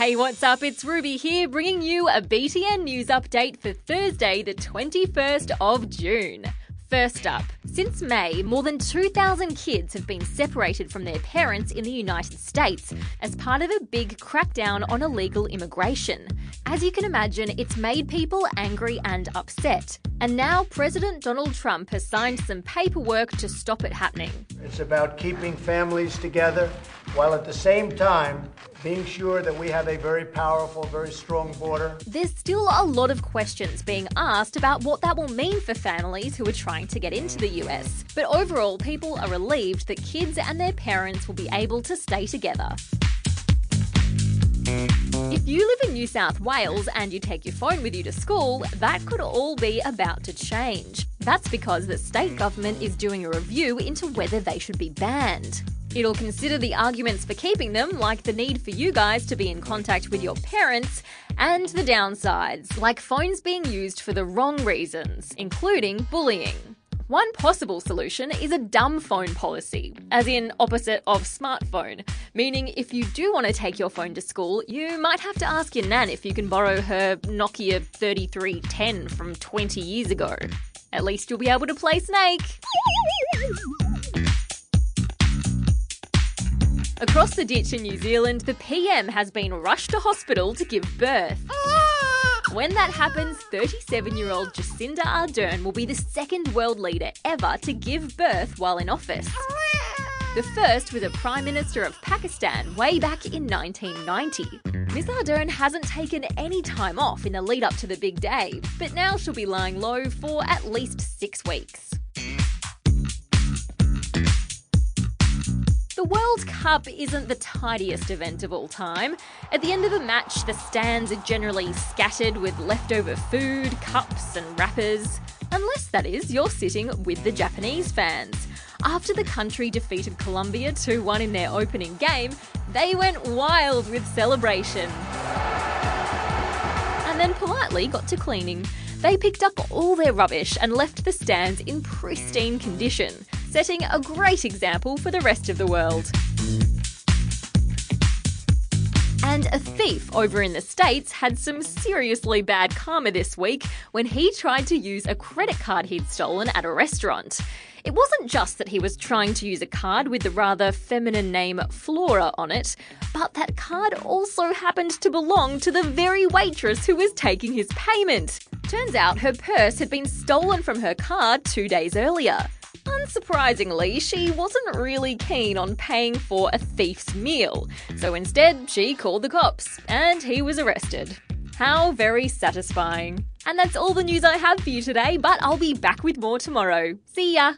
Hey, what's up? It's Ruby here, bringing you a BTN news update for Thursday, the 21st of June. First up, since May, more than 2,000 kids have been separated from their parents in the United States as part of a big crackdown on illegal immigration. As you can imagine, it's made people angry and upset. And now President Donald Trump has signed some paperwork to stop it happening. It's about keeping families together while at the same time being sure that we have a very powerful, very strong border. There's still a lot of questions being asked about what that will mean for families who are trying to get into the US. But overall, people are relieved that kids and their parents will be able to stay together. If you live in New South Wales and you take your phone with you to school, that could all be about to change. That's because the state government is doing a review into whether they should be banned. It'll consider the arguments for keeping them, like the need for you guys to be in contact with your parents, and the downsides, like phones being used for the wrong reasons, including bullying. One possible solution is a dumb phone policy, as in opposite of smartphone, meaning if you do want to take your phone to school, you might have to ask your nan if you can borrow her Nokia 3310 from 20 years ago. At least you'll be able to play Snake. Across the ditch in New Zealand, the PM has been rushed to hospital to give birth. Ah! When that happens, 37 year old Jacinda Ardern will be the second world leader ever to give birth while in office. Ah! The first was a Prime Minister of Pakistan way back in 1990. Ms Ardern hasn't taken any time off in the lead up to the big day, but now she'll be lying low for at least six weeks. World Cup isn't the tidiest event of all time. At the end of a match, the stands are generally scattered with leftover food, cups, and wrappers. Unless, that is, you're sitting with the Japanese fans. After the country defeated Colombia 2 1 in their opening game, they went wild with celebration. And then politely got to cleaning. They picked up all their rubbish and left the stands in pristine condition setting a great example for the rest of the world. And a thief over in the States had some seriously bad karma this week when he tried to use a credit card he'd stolen at a restaurant. It wasn't just that he was trying to use a card with the rather feminine name Flora on it, but that card also happened to belong to the very waitress who was taking his payment. Turns out her purse had been stolen from her card two days earlier. Unsurprisingly, she wasn't really keen on paying for a thief's meal, so instead she called the cops, and he was arrested. How very satisfying. And that's all the news I have for you today, but I'll be back with more tomorrow. See ya!